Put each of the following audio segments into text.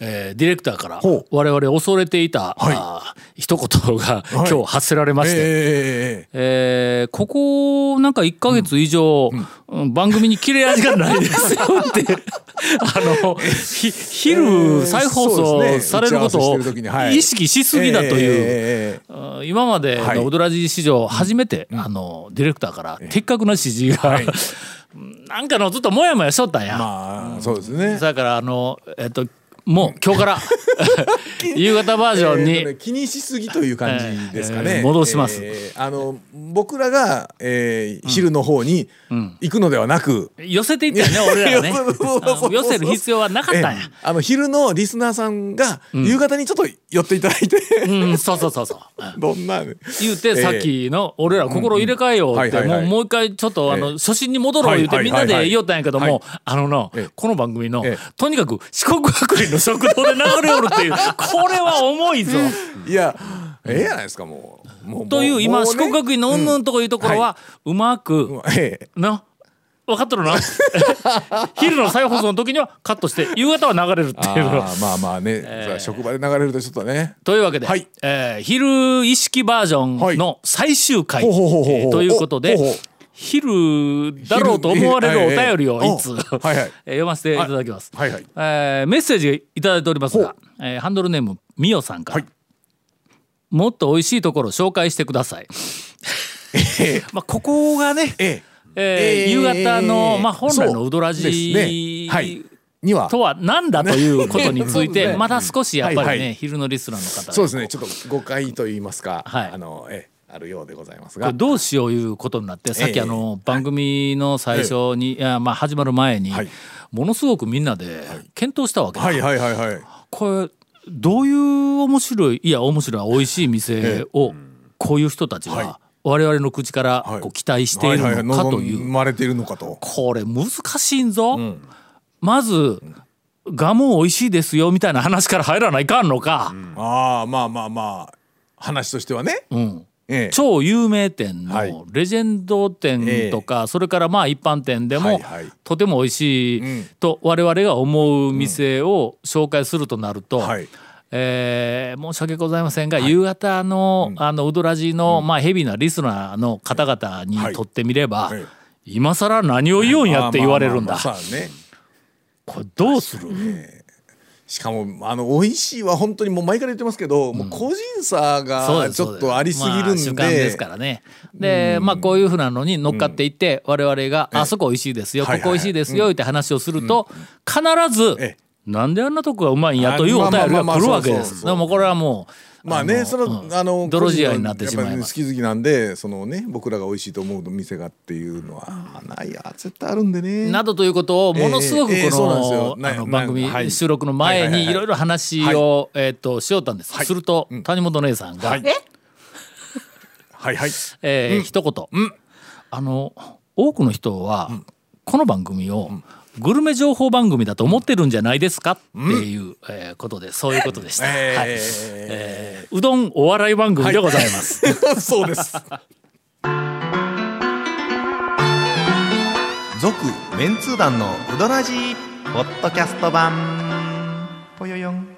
えーディレクターから我々恐れていた、あー一言が今日発せられまして、えええー。ここなんか1か月以上、うん番組に切れ味がないですよって あのひ昼再放送されることを意識しすぎだという。え今まではい。のオドラジ史上初めて、あのディレクターから的確な指示が、なんかのずっとモヤモヤしとったんや。まあ、そうですね。だからあのえっともう今日から。夕方バージョンに、えーとね気にしすぎという感じですかね。えー戻します。えーあの僕らが、えー昼の方に行くのではなく、寄せていったよね俺らがね。寄せる必要はなかったんや。えー。あの昼のリスナーさんが夕方にちょっと寄っていただいて、うん、そうそうそうそう。う んどん。な言うてさっきの俺ら心入れ替えようってもうもう一回ちょっとあのええ初心に戻ろう言うてはいみんなで言おったんやけどもはあのなええこの番組のええとにかく四国学院の食堂で流れおるっていう。これは重いぞ。いやええやないですかもう。もうという今もね。四国学院のうんぬんとこいうところはうまくええ。な分かっとるな。昼の再放送の時にはカットして夕方は流れるっていう。のあーまあまあね、それは職場で流れるとちょっとね。というわけで、はい。えー昼意識バージョンの最終回、ほうほうほうほうえーということでほうほう昼だろうと思われるお便りを昼いつ、ええはいは 読ませていただきます、はいはい。えーメッセージいただいておりますが、えーハンドルネームみおさんから、はい。もっと美味しいところを紹介してください。まあここがね、えええー。えー夕方の、まあ、本来のウドラですね。ジはい。には。とは何だということについて ね。まだ少しやっぱりね、はいはい。昼のリスナーの方がそうですね。ちょっと誤解と言いますか、はい。あのええあるようでございますが。どうしよういうことになってさっきええあの番組の最初に、い。やまあ始まる前に、はい。ものすごくみんなで検討したわけだ、はいはいはいはい。これどういう面白いいや面白い美味しい店をこういう人たちはい。が我々の口からはい。こう期待しているのかという、望まれてい。るのかとこれ難しいんぞ、まずガム美味しいですよみたいな話から入らないかんのか、ああまあまあまあ話としてはね、うんええ。超有名店はい。のレジェンド店とか、それからまあ一般店でも、とても美味しいうん。と我々が思う店を紹介するとなると、はい。えー申し訳ございませんが、夕方の,、あのウドラジの、まあ、ヘビーなリスナーの方々にとってみれば、はい。今更何を言うんやって言われるんだ。これどうする？しかもあの美味しいは本当にもう前から言ってますけど、もう個人差がちょっとありすぎるんで,、まあですからね。で、まあこういうふうなのに乗っかっていって、我々が「あそこ美味しいですよ、はいここ美味しいですよ」って話をすると、必ずええ「なんであんなとこがうまいんや」というお便りが来るわけです。でもこれはもうまあねその、うん。あの泥仕合になってしまい好き好きなんでそのね僕らが美味しいと思う店がっていうのは、ないや絶対あるんでね。などということをものすごくこの番組はい。収録の前にいろいろ話をえーっとしよったんです。すると谷本姉さんがはい。はいはい。えー一言、あの多くの人は、この番組を、グルメ情報番組だと思ってるんじゃないですか？っていう、えーことでそういうことでした、えー。はい。えーうどんお笑い番組でございます、そうです。続メンツー団のウドラジーポッドキャスト版。ぽよよん。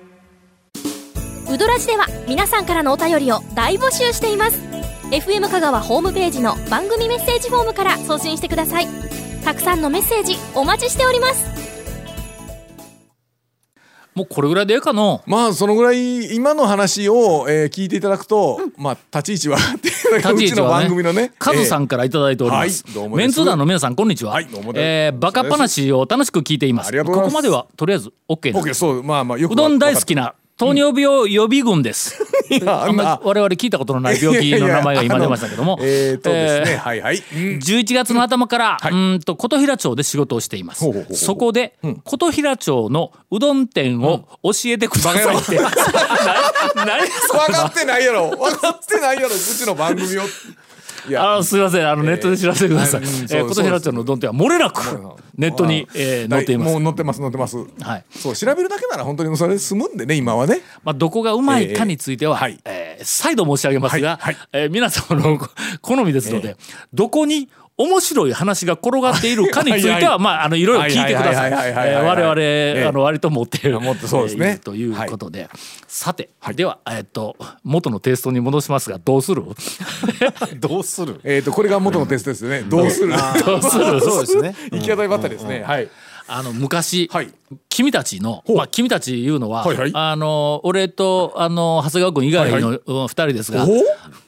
ウドラジでは皆さんからのお便りを大募集しています。FM 香川ホームページの番組メッセージフォームから送信してくださいたくさんのメッセージお待ちしております。もうこれぐらいでええかの？まあそのぐらい今の話を、えー聞いていただくと、まあ立ち位置は立ち位うちの置はね。番組のねカズさんえからいただいております、はいどうもです。メンツー団の皆さんこんにちは、はいどうもです。えーバカ話を楽しく聞いています。ここまではとりあえず OK OK です。そうまあまあよくうどん大好きな糖尿病予備軍です。あんまり我々聞いたことのない病気の名前が今出 ましたけども。えー、とですね、えーはいはい、うん。11月の頭から、はい。うーんと琴平町で仕事をしています。そこで、琴平町のうどん店を教えてくださいって、な何分かってないやろ。分かってないやろ。うちの番組をあのすみません。あのネットで知らせてください、うんそうえー琴平町のうどん店は漏れなく ネットに、あえー載っています。もう載ってます載ってます。はい。そう調べるだけなら本当にそれで済むんでね今はね。まあ、どこがうまいかについては、ええはい。えーー再度申し上げますが、はいはい。えー皆様の好みですので、どこに面白い話が転がっているかについては、はいはい。まあ、あのいろいろ聞いてください。我々、ええ。あの割と持っている持ってそうですね。ということで、さて、では、えっと元のテイストに戻しますがどうする？どうする？えっとこれが元のテストですよね。どうする？どうする？そうですね。行き当たりばったりですね。はいあの昔、はい。君たちの、まあ、君たちいうのは、はいはい。あの俺とあの長谷川君以外のうん二人ですが、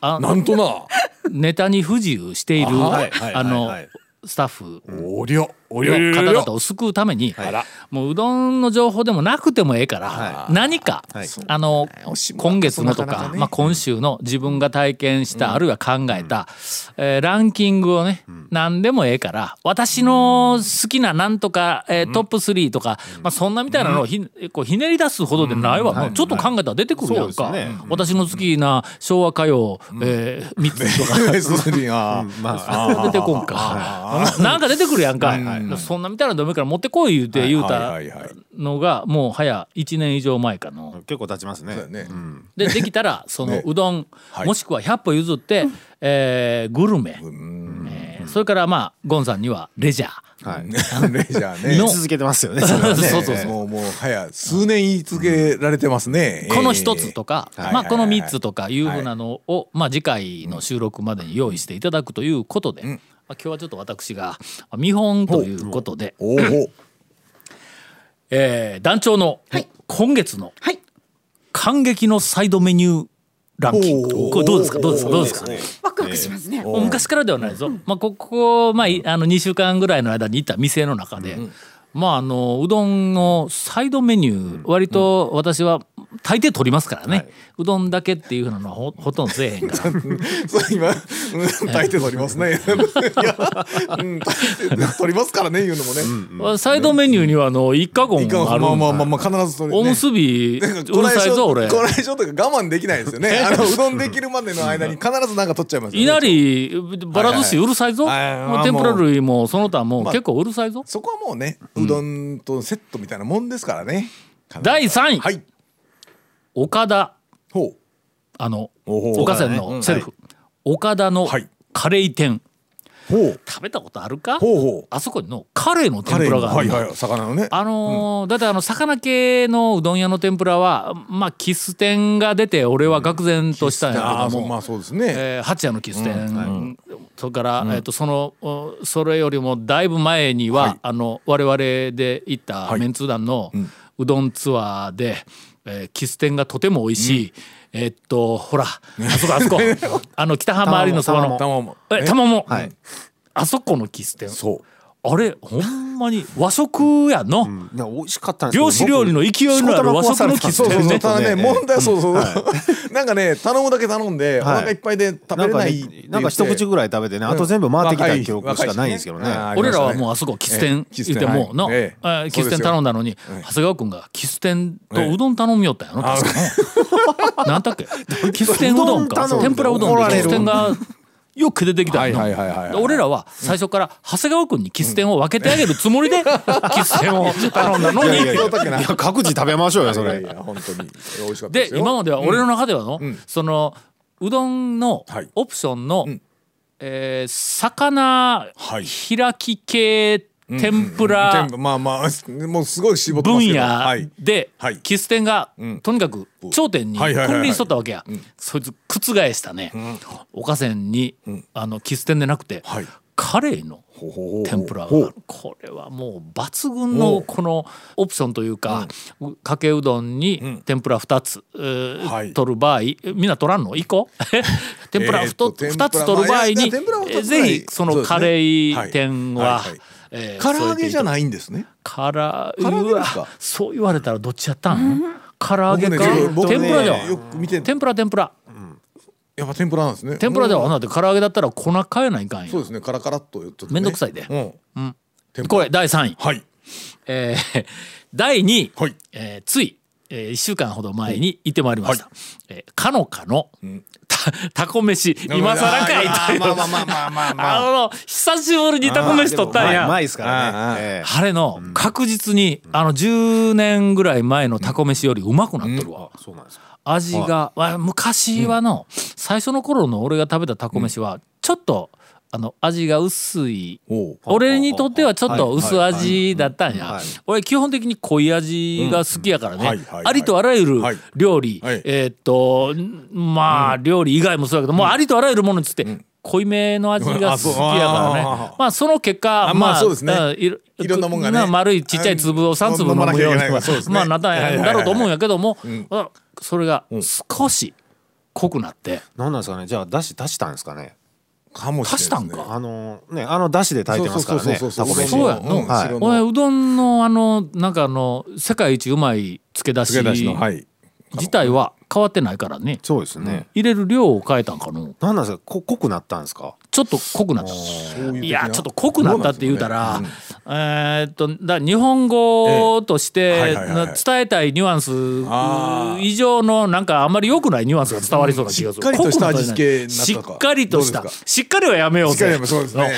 あなんとな。ネタに不自由しているはいはいあのはいスタッフ。おりゃの方々を救うために、ら。もううどんの情報でもなくてもええから、何か、はい。あの今月のとかまあ、今週の自分が体験した、あるいは考えた、えーランキングをね、何でもええから私の好きななんとか、えートップ3とか、まあ、そんなみたいなのをひ,、こうひねり出すほどでないわ、もうちょっと考えたら出てくるやんか、そうですね。私の好きな昭和歌謡、えー、3つとか。そういうあまあ出てこんか。なんか出てくるやんか。そんなみたいなのダメから持ってこい言うて言うはたいはいはい。のがもう早1年以上前かの。結構経ちますね。そうだね。でできたら そのね。うどんはい。もしくは100歩譲ってえーグルメ。えーそれからまあゴンさんにはレジャー。はい。レジャーね。の。続けてますよね。ね。そうそうそうもうもう早数年言い続けられてますね。この一つとか、えー。まあこのはいはい。はい3つとかいうふうなのを、まあ次回の収録までに用意していただくということで、まあ今日はちょっと私が見本ということで、おおえー団長の今月のはい。感激のサイドメニューランキング。これどうですか？どうですか？どうですか？ワクワクしますね。昔からではないぞ、まあ、ここ、まあ、いあの2週間ぐらいの間に行った店の中で、まああのうどんのサイドメニュー割と私は大抵取りますからね、うどんだけっていうのはほほとんどせえへんから。そう今うん大抵取りますね。いやうん大抵取りますからね言うのもね。サイドメニューにはあの一家言いかんある。まあまあまあまあ必ずそれね。おむすびうるさいぞ俺。こらえ性とか我慢できないですよね。あのうどんできるまでの間に必ずなんか取っちゃいますよね。いなりばら寿司うるさいぞ、はい天ぷら類もその他もまあ結構うるさいぞ、そこはもうねうどんとセットみたいなもんですからね。第3位、はい。岡田。ほう。あの岡線のセルフ、岡田のはい。カレー店食べたことあるか？あそこのカレーの天ぷらがあるの。はいはい魚のね。あのーだってあの魚系のうどん屋の天ぷらはまあキス店が出て俺は愕然としたんやけども、ああそうまあそうですね。えー八谷のキス店、それから、えっとそのおそれよりもだいぶ前には、はい。あの我々で行ったはい。メンツー団のうどんツアーで、えーキス店がとても美味しい、えっとほらあそこあそこ。あ の北浜有のそばの。玉も。え玉も、はい。あそこのキス店そうあれほんまに和食やん。の、いや美味しかった漁師料理の勢いのある和食のキスそうそうそう。店ねただねね問題はそうそう。なんかね頼むだけ頼んでおはい。腹いっぱいで食べなんかれないねなんか一口ぐらい食べてねあと全部回ってきた記憶しかないんですけどね。俺らはもうあそこキス店ええ。言ってもうの、えええーキス店頼んだのに長谷川君がキス店とうどん頼みよったんやろ確なんだっけ？キス店うどんか。天ぷらうどんでキ怒られる。ス店がよく出てきた俺らは最初から長谷川君にキス店を分けてあげるつもりでキス店を頼んだのに。いや各自食べましょうよそれいやいや本当に。美味しかったで今までは俺の中ではの、そのうどんのはい。オプションの、ん。えー魚はい。開き系天ぷら。まあまあもうすごい絞分野はい。ではい。キス店がん。とにかく頂点に君臨しとったわけや。そいつ覆したね。岡線にあのキス店でなくてはい。カレーの天ぷらがこれはもう抜群のこのオプションというかうかけうどんに天ぷら2つ取る場合えみんな取らんの？1個 天ぷらえーっと 2, 2つ取る場合にぜひそのカレー店はえー唐揚げじゃいないんですね。から唐揚げですか？そう言われたらどっちやったん？唐揚げか？僕ね天ぷらではよく見て天ぷら天ぷら。やっぱ天ぷらなんですね。天ぷらではなって唐揚げだったら粉変えないかんよそうですね。カラカラっとちょっとね。めんどくさいで。うん。これ第3位。はい。えー 第2位、はい。えーつい、え1週間ほど前に行ってまいりました、えーかのかの タコ飯今更かい。というまあまあまあまあまあまあ。あの久しぶりにタコ飯取ったんや。前ですからああねええ。晴れの確実にあの10年ぐらい前のタコ飯よりうまくなっとるわ、そうなんですか。味が、あ昔はの、最初の頃の俺が食べたタコ飯はちょっとあの味が薄い。俺にとってはちょっと薄味だったんや。はい。俺基本的に濃い味が好きやからね。ありとあらゆるはい。料理。はい。えーっとまあ料理以外もそうだけどもうありとあらゆるものにつって濃いめの味が好きやからね。あまあその結果あまあそうですね。んいろんなもんがね。まあ丸いちっちゃい粒を3粒飲むようにまあなったんやだろうと思うんやけどもそれが少し濃くなって何なんですかねじゃあだし出したんですかねかもしれない。ね足したんか？あのねあのだしで炊いてますからね。タコ飯。そうやんの、うん。はい。俺うどんのあのなんかあの世界一うまい漬け出し。のしはい自体は変わってないからね。そうですね。入れる量を変えたんかの。何なんですか？こ濃くなったんですか？ちょっと濃くなった。いやちょっと濃くなったって言うたら、えーっとだ日本語としてはいはいはい伝えたいニュアンス以上のなんかあんまり良くないニュアンスが伝わりそうな気がする、うん。しっかりとした味付けになったかしっかりとした。どうですか？しっかりはやめようしっかりぜやめそうですね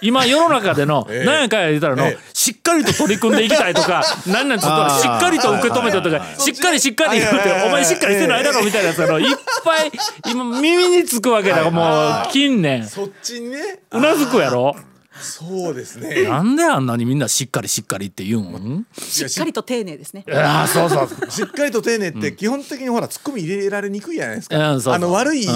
今世の中での ええ。何やかんや言ったらのええ。しっかりと取り組んでいきたいとか何 なんちょっとしっかりと受け止めたとかしっかりしっかり言うてお前しっかりしてないだろみたいなやつがのいっぱい今耳につくわけだからもう近年。そっちにね。うなずくやろそうですね。なんであんなにみんなしっかりしっかりって言うん？しっかりと丁寧ですね。ああそうそうしっかりと丁寧って基本的にほらツッコミ入れられにくいじゃないですか、あの悪い、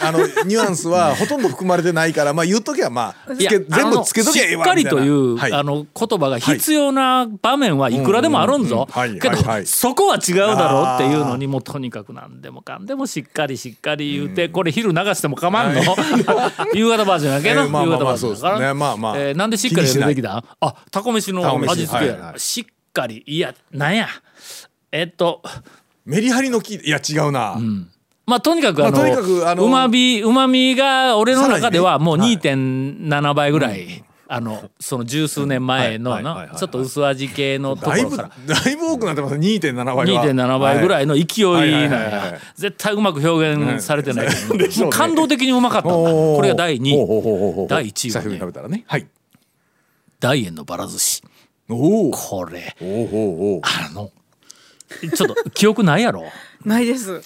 あのニュアンスはほとんど含まれてないからまあ言うときはまあ全部つけときゃしっかりという、はい。あの言葉が必要な場面はいくらでもあるんぞ。けど、そこは違うだろうっていうのにもうとにかく何でもかんでもしっかりしっかり言うて、これ昼流しても構わんの、夕方バージョンやけど、夕方バージョンだから。そうですね。まあまあえーなんでしっかりやるべきだ？あタコ飯の味付け。や、はいはい。しっかり。いやなんや。えっと。メリハリのきいや違うな、まあとにかくあの、まあとにかくあのうまみうまみが俺の中ではもうさらに2.7倍ぐらい、あのその十数年前のちょっと薄味系のとこだいぶろから。だいぶ多くなってます2.7倍は。2.7倍ぐらいの勢いはいなんはいはいはい。や絶対うまく表現されてないけど。でしょうね。もう感動的にうまかったんだ。これが第2ほうほうほうほうほう。第一位はね。久しぶりに食べたらね。はい。大円のばら寿司。おおこれ。おおおあのちょっと 記憶ないやろ？ないです。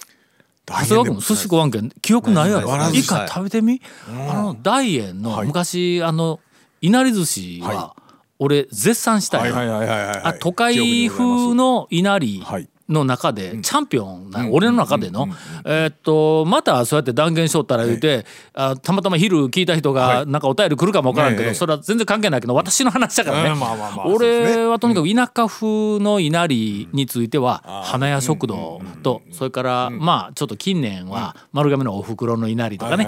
大長谷川君寿司食わんけん。記憶ないやろ？ないない一回食べてみ？あの大円の昔あのいなり寿司は俺絶賛したよ。はいはいはいはいはいあ都会風のいなりはいの中でチャンピオンな俺の中でのえーっとまたそうやって断言しとったら言うてあたまたま昼聞いた人がなんかお便り来るかもわからんけええ。どそれは全然関係ないけど私の話だからね。俺はとにかく田舎風のいなりについては花屋食堂とそれからまあちょっと近年は丸亀のおふくろのいなりとかね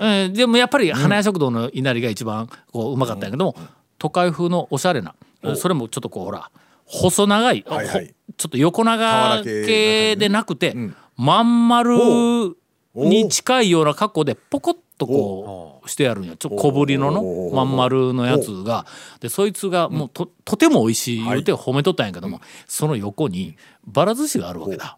えーでもやっぱり花屋食堂のいなりが一番こううまかったんやけども都会風のおしゃれなそれもちょっとこうほら細長い、はいはい。ほちょっと横長俵系系でなくて、ん。まん丸おに近いような格好でポコッとこうしてやるんや。ちょっと小ぶりののおまん丸のやつが。でそいつがもうととても美味しい言うて褒めとったんやけども、その横にばら寿司があるわけだ。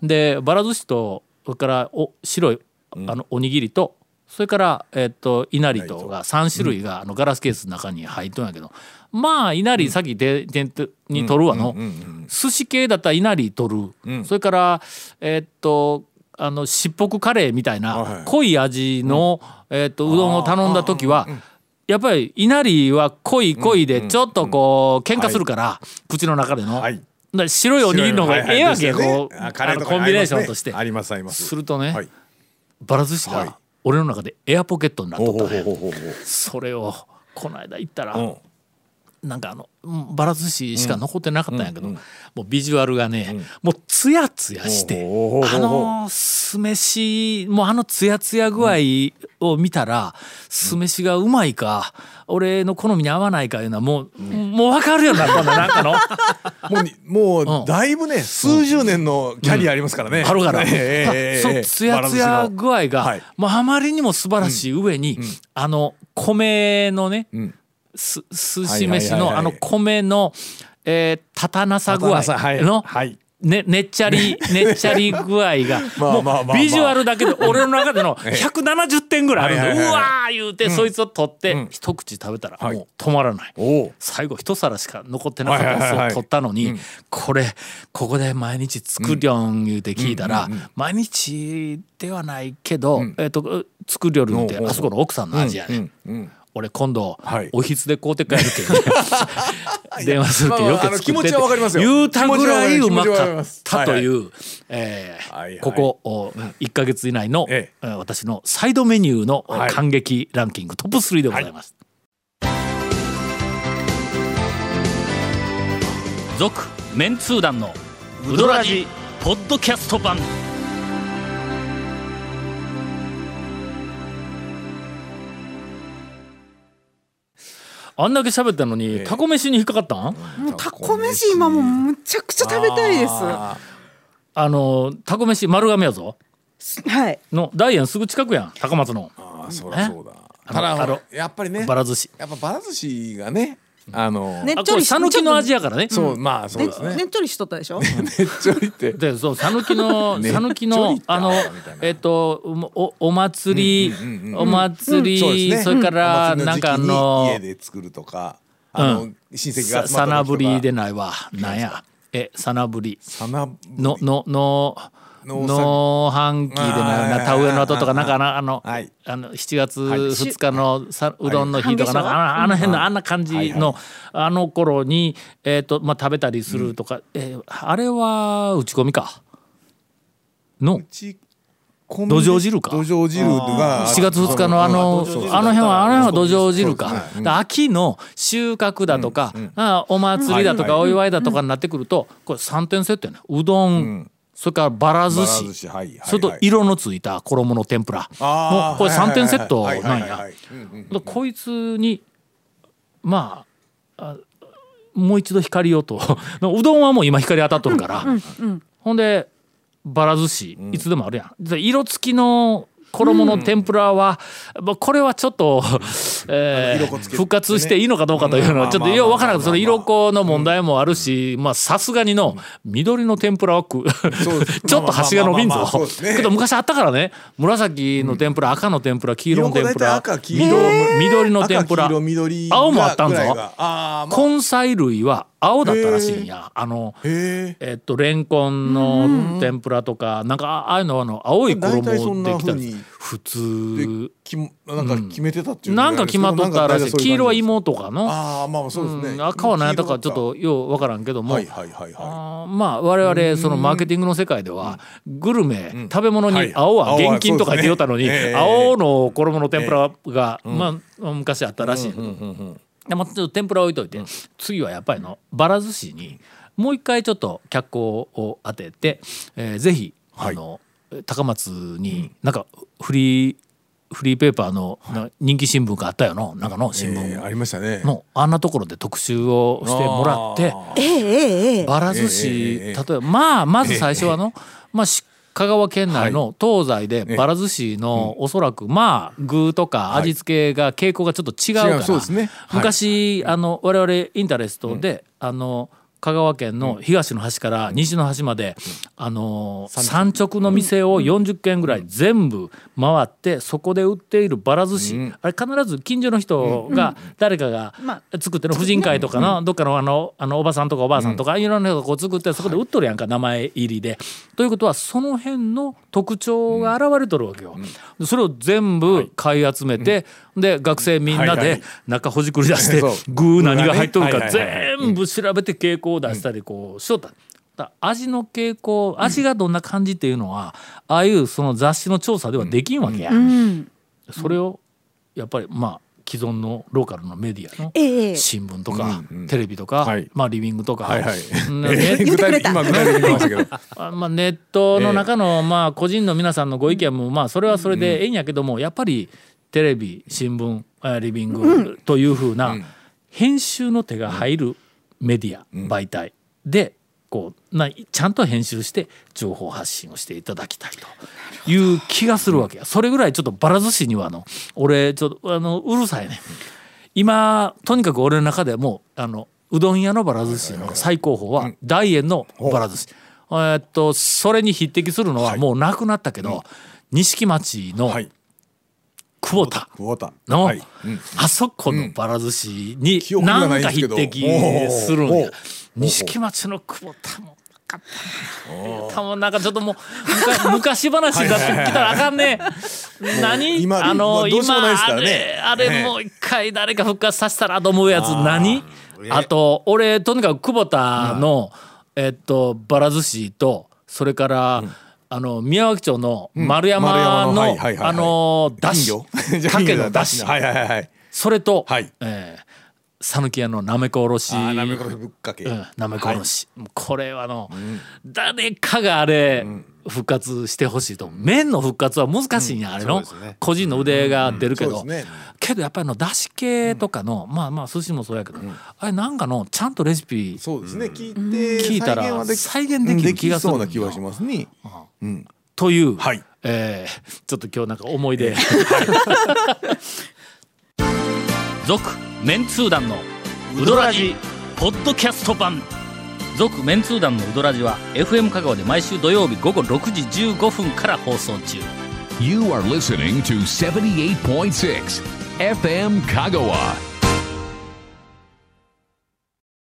でばら寿司とそれからお白いあのおにぎりとそれから、えっといなりと。が3種類があのガラスケースの中に入っとんやけどまあいなり先手手に取るわの寿司系だったらいなり取る、それからえっとあのしっぽくカレーみたいはいな濃い味の、えっとうどんを頼んだ時はやっぱりいなりは濃い濃いでちょっとこう喧嘩するから、口の中での。はい。白いおにぎりの方がええわけ、こうね。コンビネーションとして。ありますあります。するとね、はい。ばら寿司はい。が俺の中でエアポケットになっとったそれをこの間行ったら、うんなんかあのうんばら寿司しか残ってなかったんやけど、もうビジュアルがね、もうツヤツヤして、あの酢飯もうあのツヤツヤ具合を見たら、酢飯がうまいか俺の好みに合わないかいうのはもう、もう分かるようになったんだなんかの。もうにもうだいぶね数十年のキャリアありますからね。あるから、ええええええ。そうツヤツヤ具合が、はい。もうあまりにも素晴らしい上に、あの米のね、んす寿司飯のあの米の、えー、立たなさ具合はい。の、はい。ね、ねっちゃり、ねっちゃり具合が、もうビジュアルだけで俺の中での 170点ぐらいあるんで、うわー言うて、そいつを取って、一口食べたらもう止まらない。最後一皿しか残ってなかったやつを取ったのに、これここで毎日作りょん言うて聞いたら、毎日ではないけど、えっ、と作りょるんってあそこの奥さんの味やね、ん俺今度、はい。おひつで買うて帰るけど、電話するけどよく作って気持ちはわかりますよ。言うたぐらいうまかったという、えーはいはい。ここお1か月以内の、ええ。ー私のサイドメニューのはい。感激ランキングトップ3でございます。続、メンツー団のウドラジポッドキャスト版あんだけ喋ったのに、タコ飯に引っかかったん？もうタコ飯今もうむちゃくちゃ食べたいです。はあのタコ飯丸亀やぞ。い。の大円すぐ近くやん高松の。ああそりゃそうだ。ただやっぱりねばら寿司。やっぱばら寿司がねあのねあこれ讃岐の味やからね。そうまあそうですね。ねっちょりしとったでしょ？ねっちょりって。でそう讃岐のね讃岐ちょりって。のあのみたいな。えっとおお祭りお祭そうですね。りそれからお祭りなんかあ時期にの家で作るとかあの親戚が集まさったなぶりでねないわ。なんや。えさなぶり。さなぶり。ののの農農飯期でな田植えの後とかなんかあのあのはい。あの7月はい。2日のさうどんの日とかなんかあのあの辺のあんな感じのあの頃にえっとまあ食べたりするとかえーあれは打ち込みか？の？ち土土壌汁か？土壌汁が7月2日のあのあの辺はあの辺は土壌汁か、秋の収穫だとか、あお祭りだとかお祝いだとかになってくるとこれ3点セットやねうどん、それからばら寿司。寿司はいはいはい。それと色のついた衣の天ぷら。もうこれ3点セットはいなんや。こいつにまああもう一度光をと。うどんはもう今光当たっとるから、ほんでばら寿司いつでもあるやん、で色付きの衣の天ぷらは、まあこれはちょっと、えー復活していいのかどうかというのはちょっとよう分からなくてその色粉の問題もあるしまあさすがにの緑の天ぷらは食 ちょっと端が伸びんぞ。けど昔あったからね紫の天ぷら赤の天ぷら黄色の天ぷら緑の天ぷら青もあったんぞ根菜類は青だったらしいんや。あのへええっとレンコンの天ぷらとかなんかああいうのはあの青い衣できたり普で通きなんか決めてたっていうなんか決まっとったらしい。黄色は芋妹かの。ああまあそうですね。うん。赤は何やったかちょっとようわからんけども、はいはいはいはあーまあ我々そのマーケティングの世界ではグルメ、食べ物にはい。青は現金とか言ってよったのに、青の衣の天ぷらが、まあ昔あったらしい、でもちょっと天ぷら置いといて、次はやっぱりのばら寿司にもう一回ちょっと脚光を当てて、えーぜひあの、高松になんかフリーフリーペーパーのな人気新聞があったよのなんかの新聞。えーありましたね。のあんなところで特集をしてもらって。ばら寿司、例えばまあまず最初はの、まあし香川県内の東西でばら寿司のおそらくまあ具とか味付けが傾向がちょっと違うから、昔あの我々インタレストで、あの香川県の東の端から西の端まで、あの産直の店を40軒ぐらい全部回ってそこで売っているばら寿司、あれ必ず近所の人が誰かがま作ってる婦人会とかのどっかのあのあのおばさんとかおばあさんとかいろんな人がこう作ってそこで売っとるやんか名前入りで。ということはその辺の特徴が現れとるわけよ。でそれを全部買い集めて、で学生みんなで中ほじくり出して具何が入っとるか全部調べて傾向を出したりこうしとった。だ味の傾向味がどんな感じっていうのはああいうその雑誌の調査ではできんわけや。うん。それをやっぱりまあ既存のローカルのメディアのええ新聞とか、テレビとか、はい。まあリビングとか、まあ、ネットの中の、まあ個人の皆さんのご意見もまあそれはそれでええんやけども、やっぱりテレビ新聞あリビングというふうな編集の手が入るメディア、媒体でこうなちゃんと編集して情報発信をしていただきたいという気がするわけや。それぐらいちょっとばら寿司にはあの俺ちょっとあのうるさいね。今とにかく俺の中でもうあのうどん屋のばら寿司の最高峰は大円のばら寿司。えーっとそれに匹敵するのはもうなくなったけど錦町のはい久保田久保田の、あそこのばら寿司に記憶がなか匹敵するんや。錦町の久保田もかった。な多分なんかちょっともう 昔話になってきたらあかんね。何？今あの今あれあれねもう一回誰か復活させたらと思うやつ何？あと俺とにかく久保田のえっとばら寿司とそれからあの宮脇町の丸山のあのだし かけのだしそれと、讃岐屋のなめこおろし。なめこおろし、これはあの、誰かがあれ、復活してほしいと。麺の復活は難しいんや、あれの、個人の腕が出るけど、けどやっぱりあのだし系とかの、まあまあ寿司もそうやけど、あれなんかのちゃんとレシピそうですね。聞いて聞いたら再現はでき再現できる気がするそうな気はしますね。という、はい。えーちょっと今日なんか思い出。続メンツー団のウドラジポッドキャスト版。続メンツー団のウドラジは FM 香川で毎週土曜日午後6時15分から放送中。You are listening to 78.6 FM Kagawa.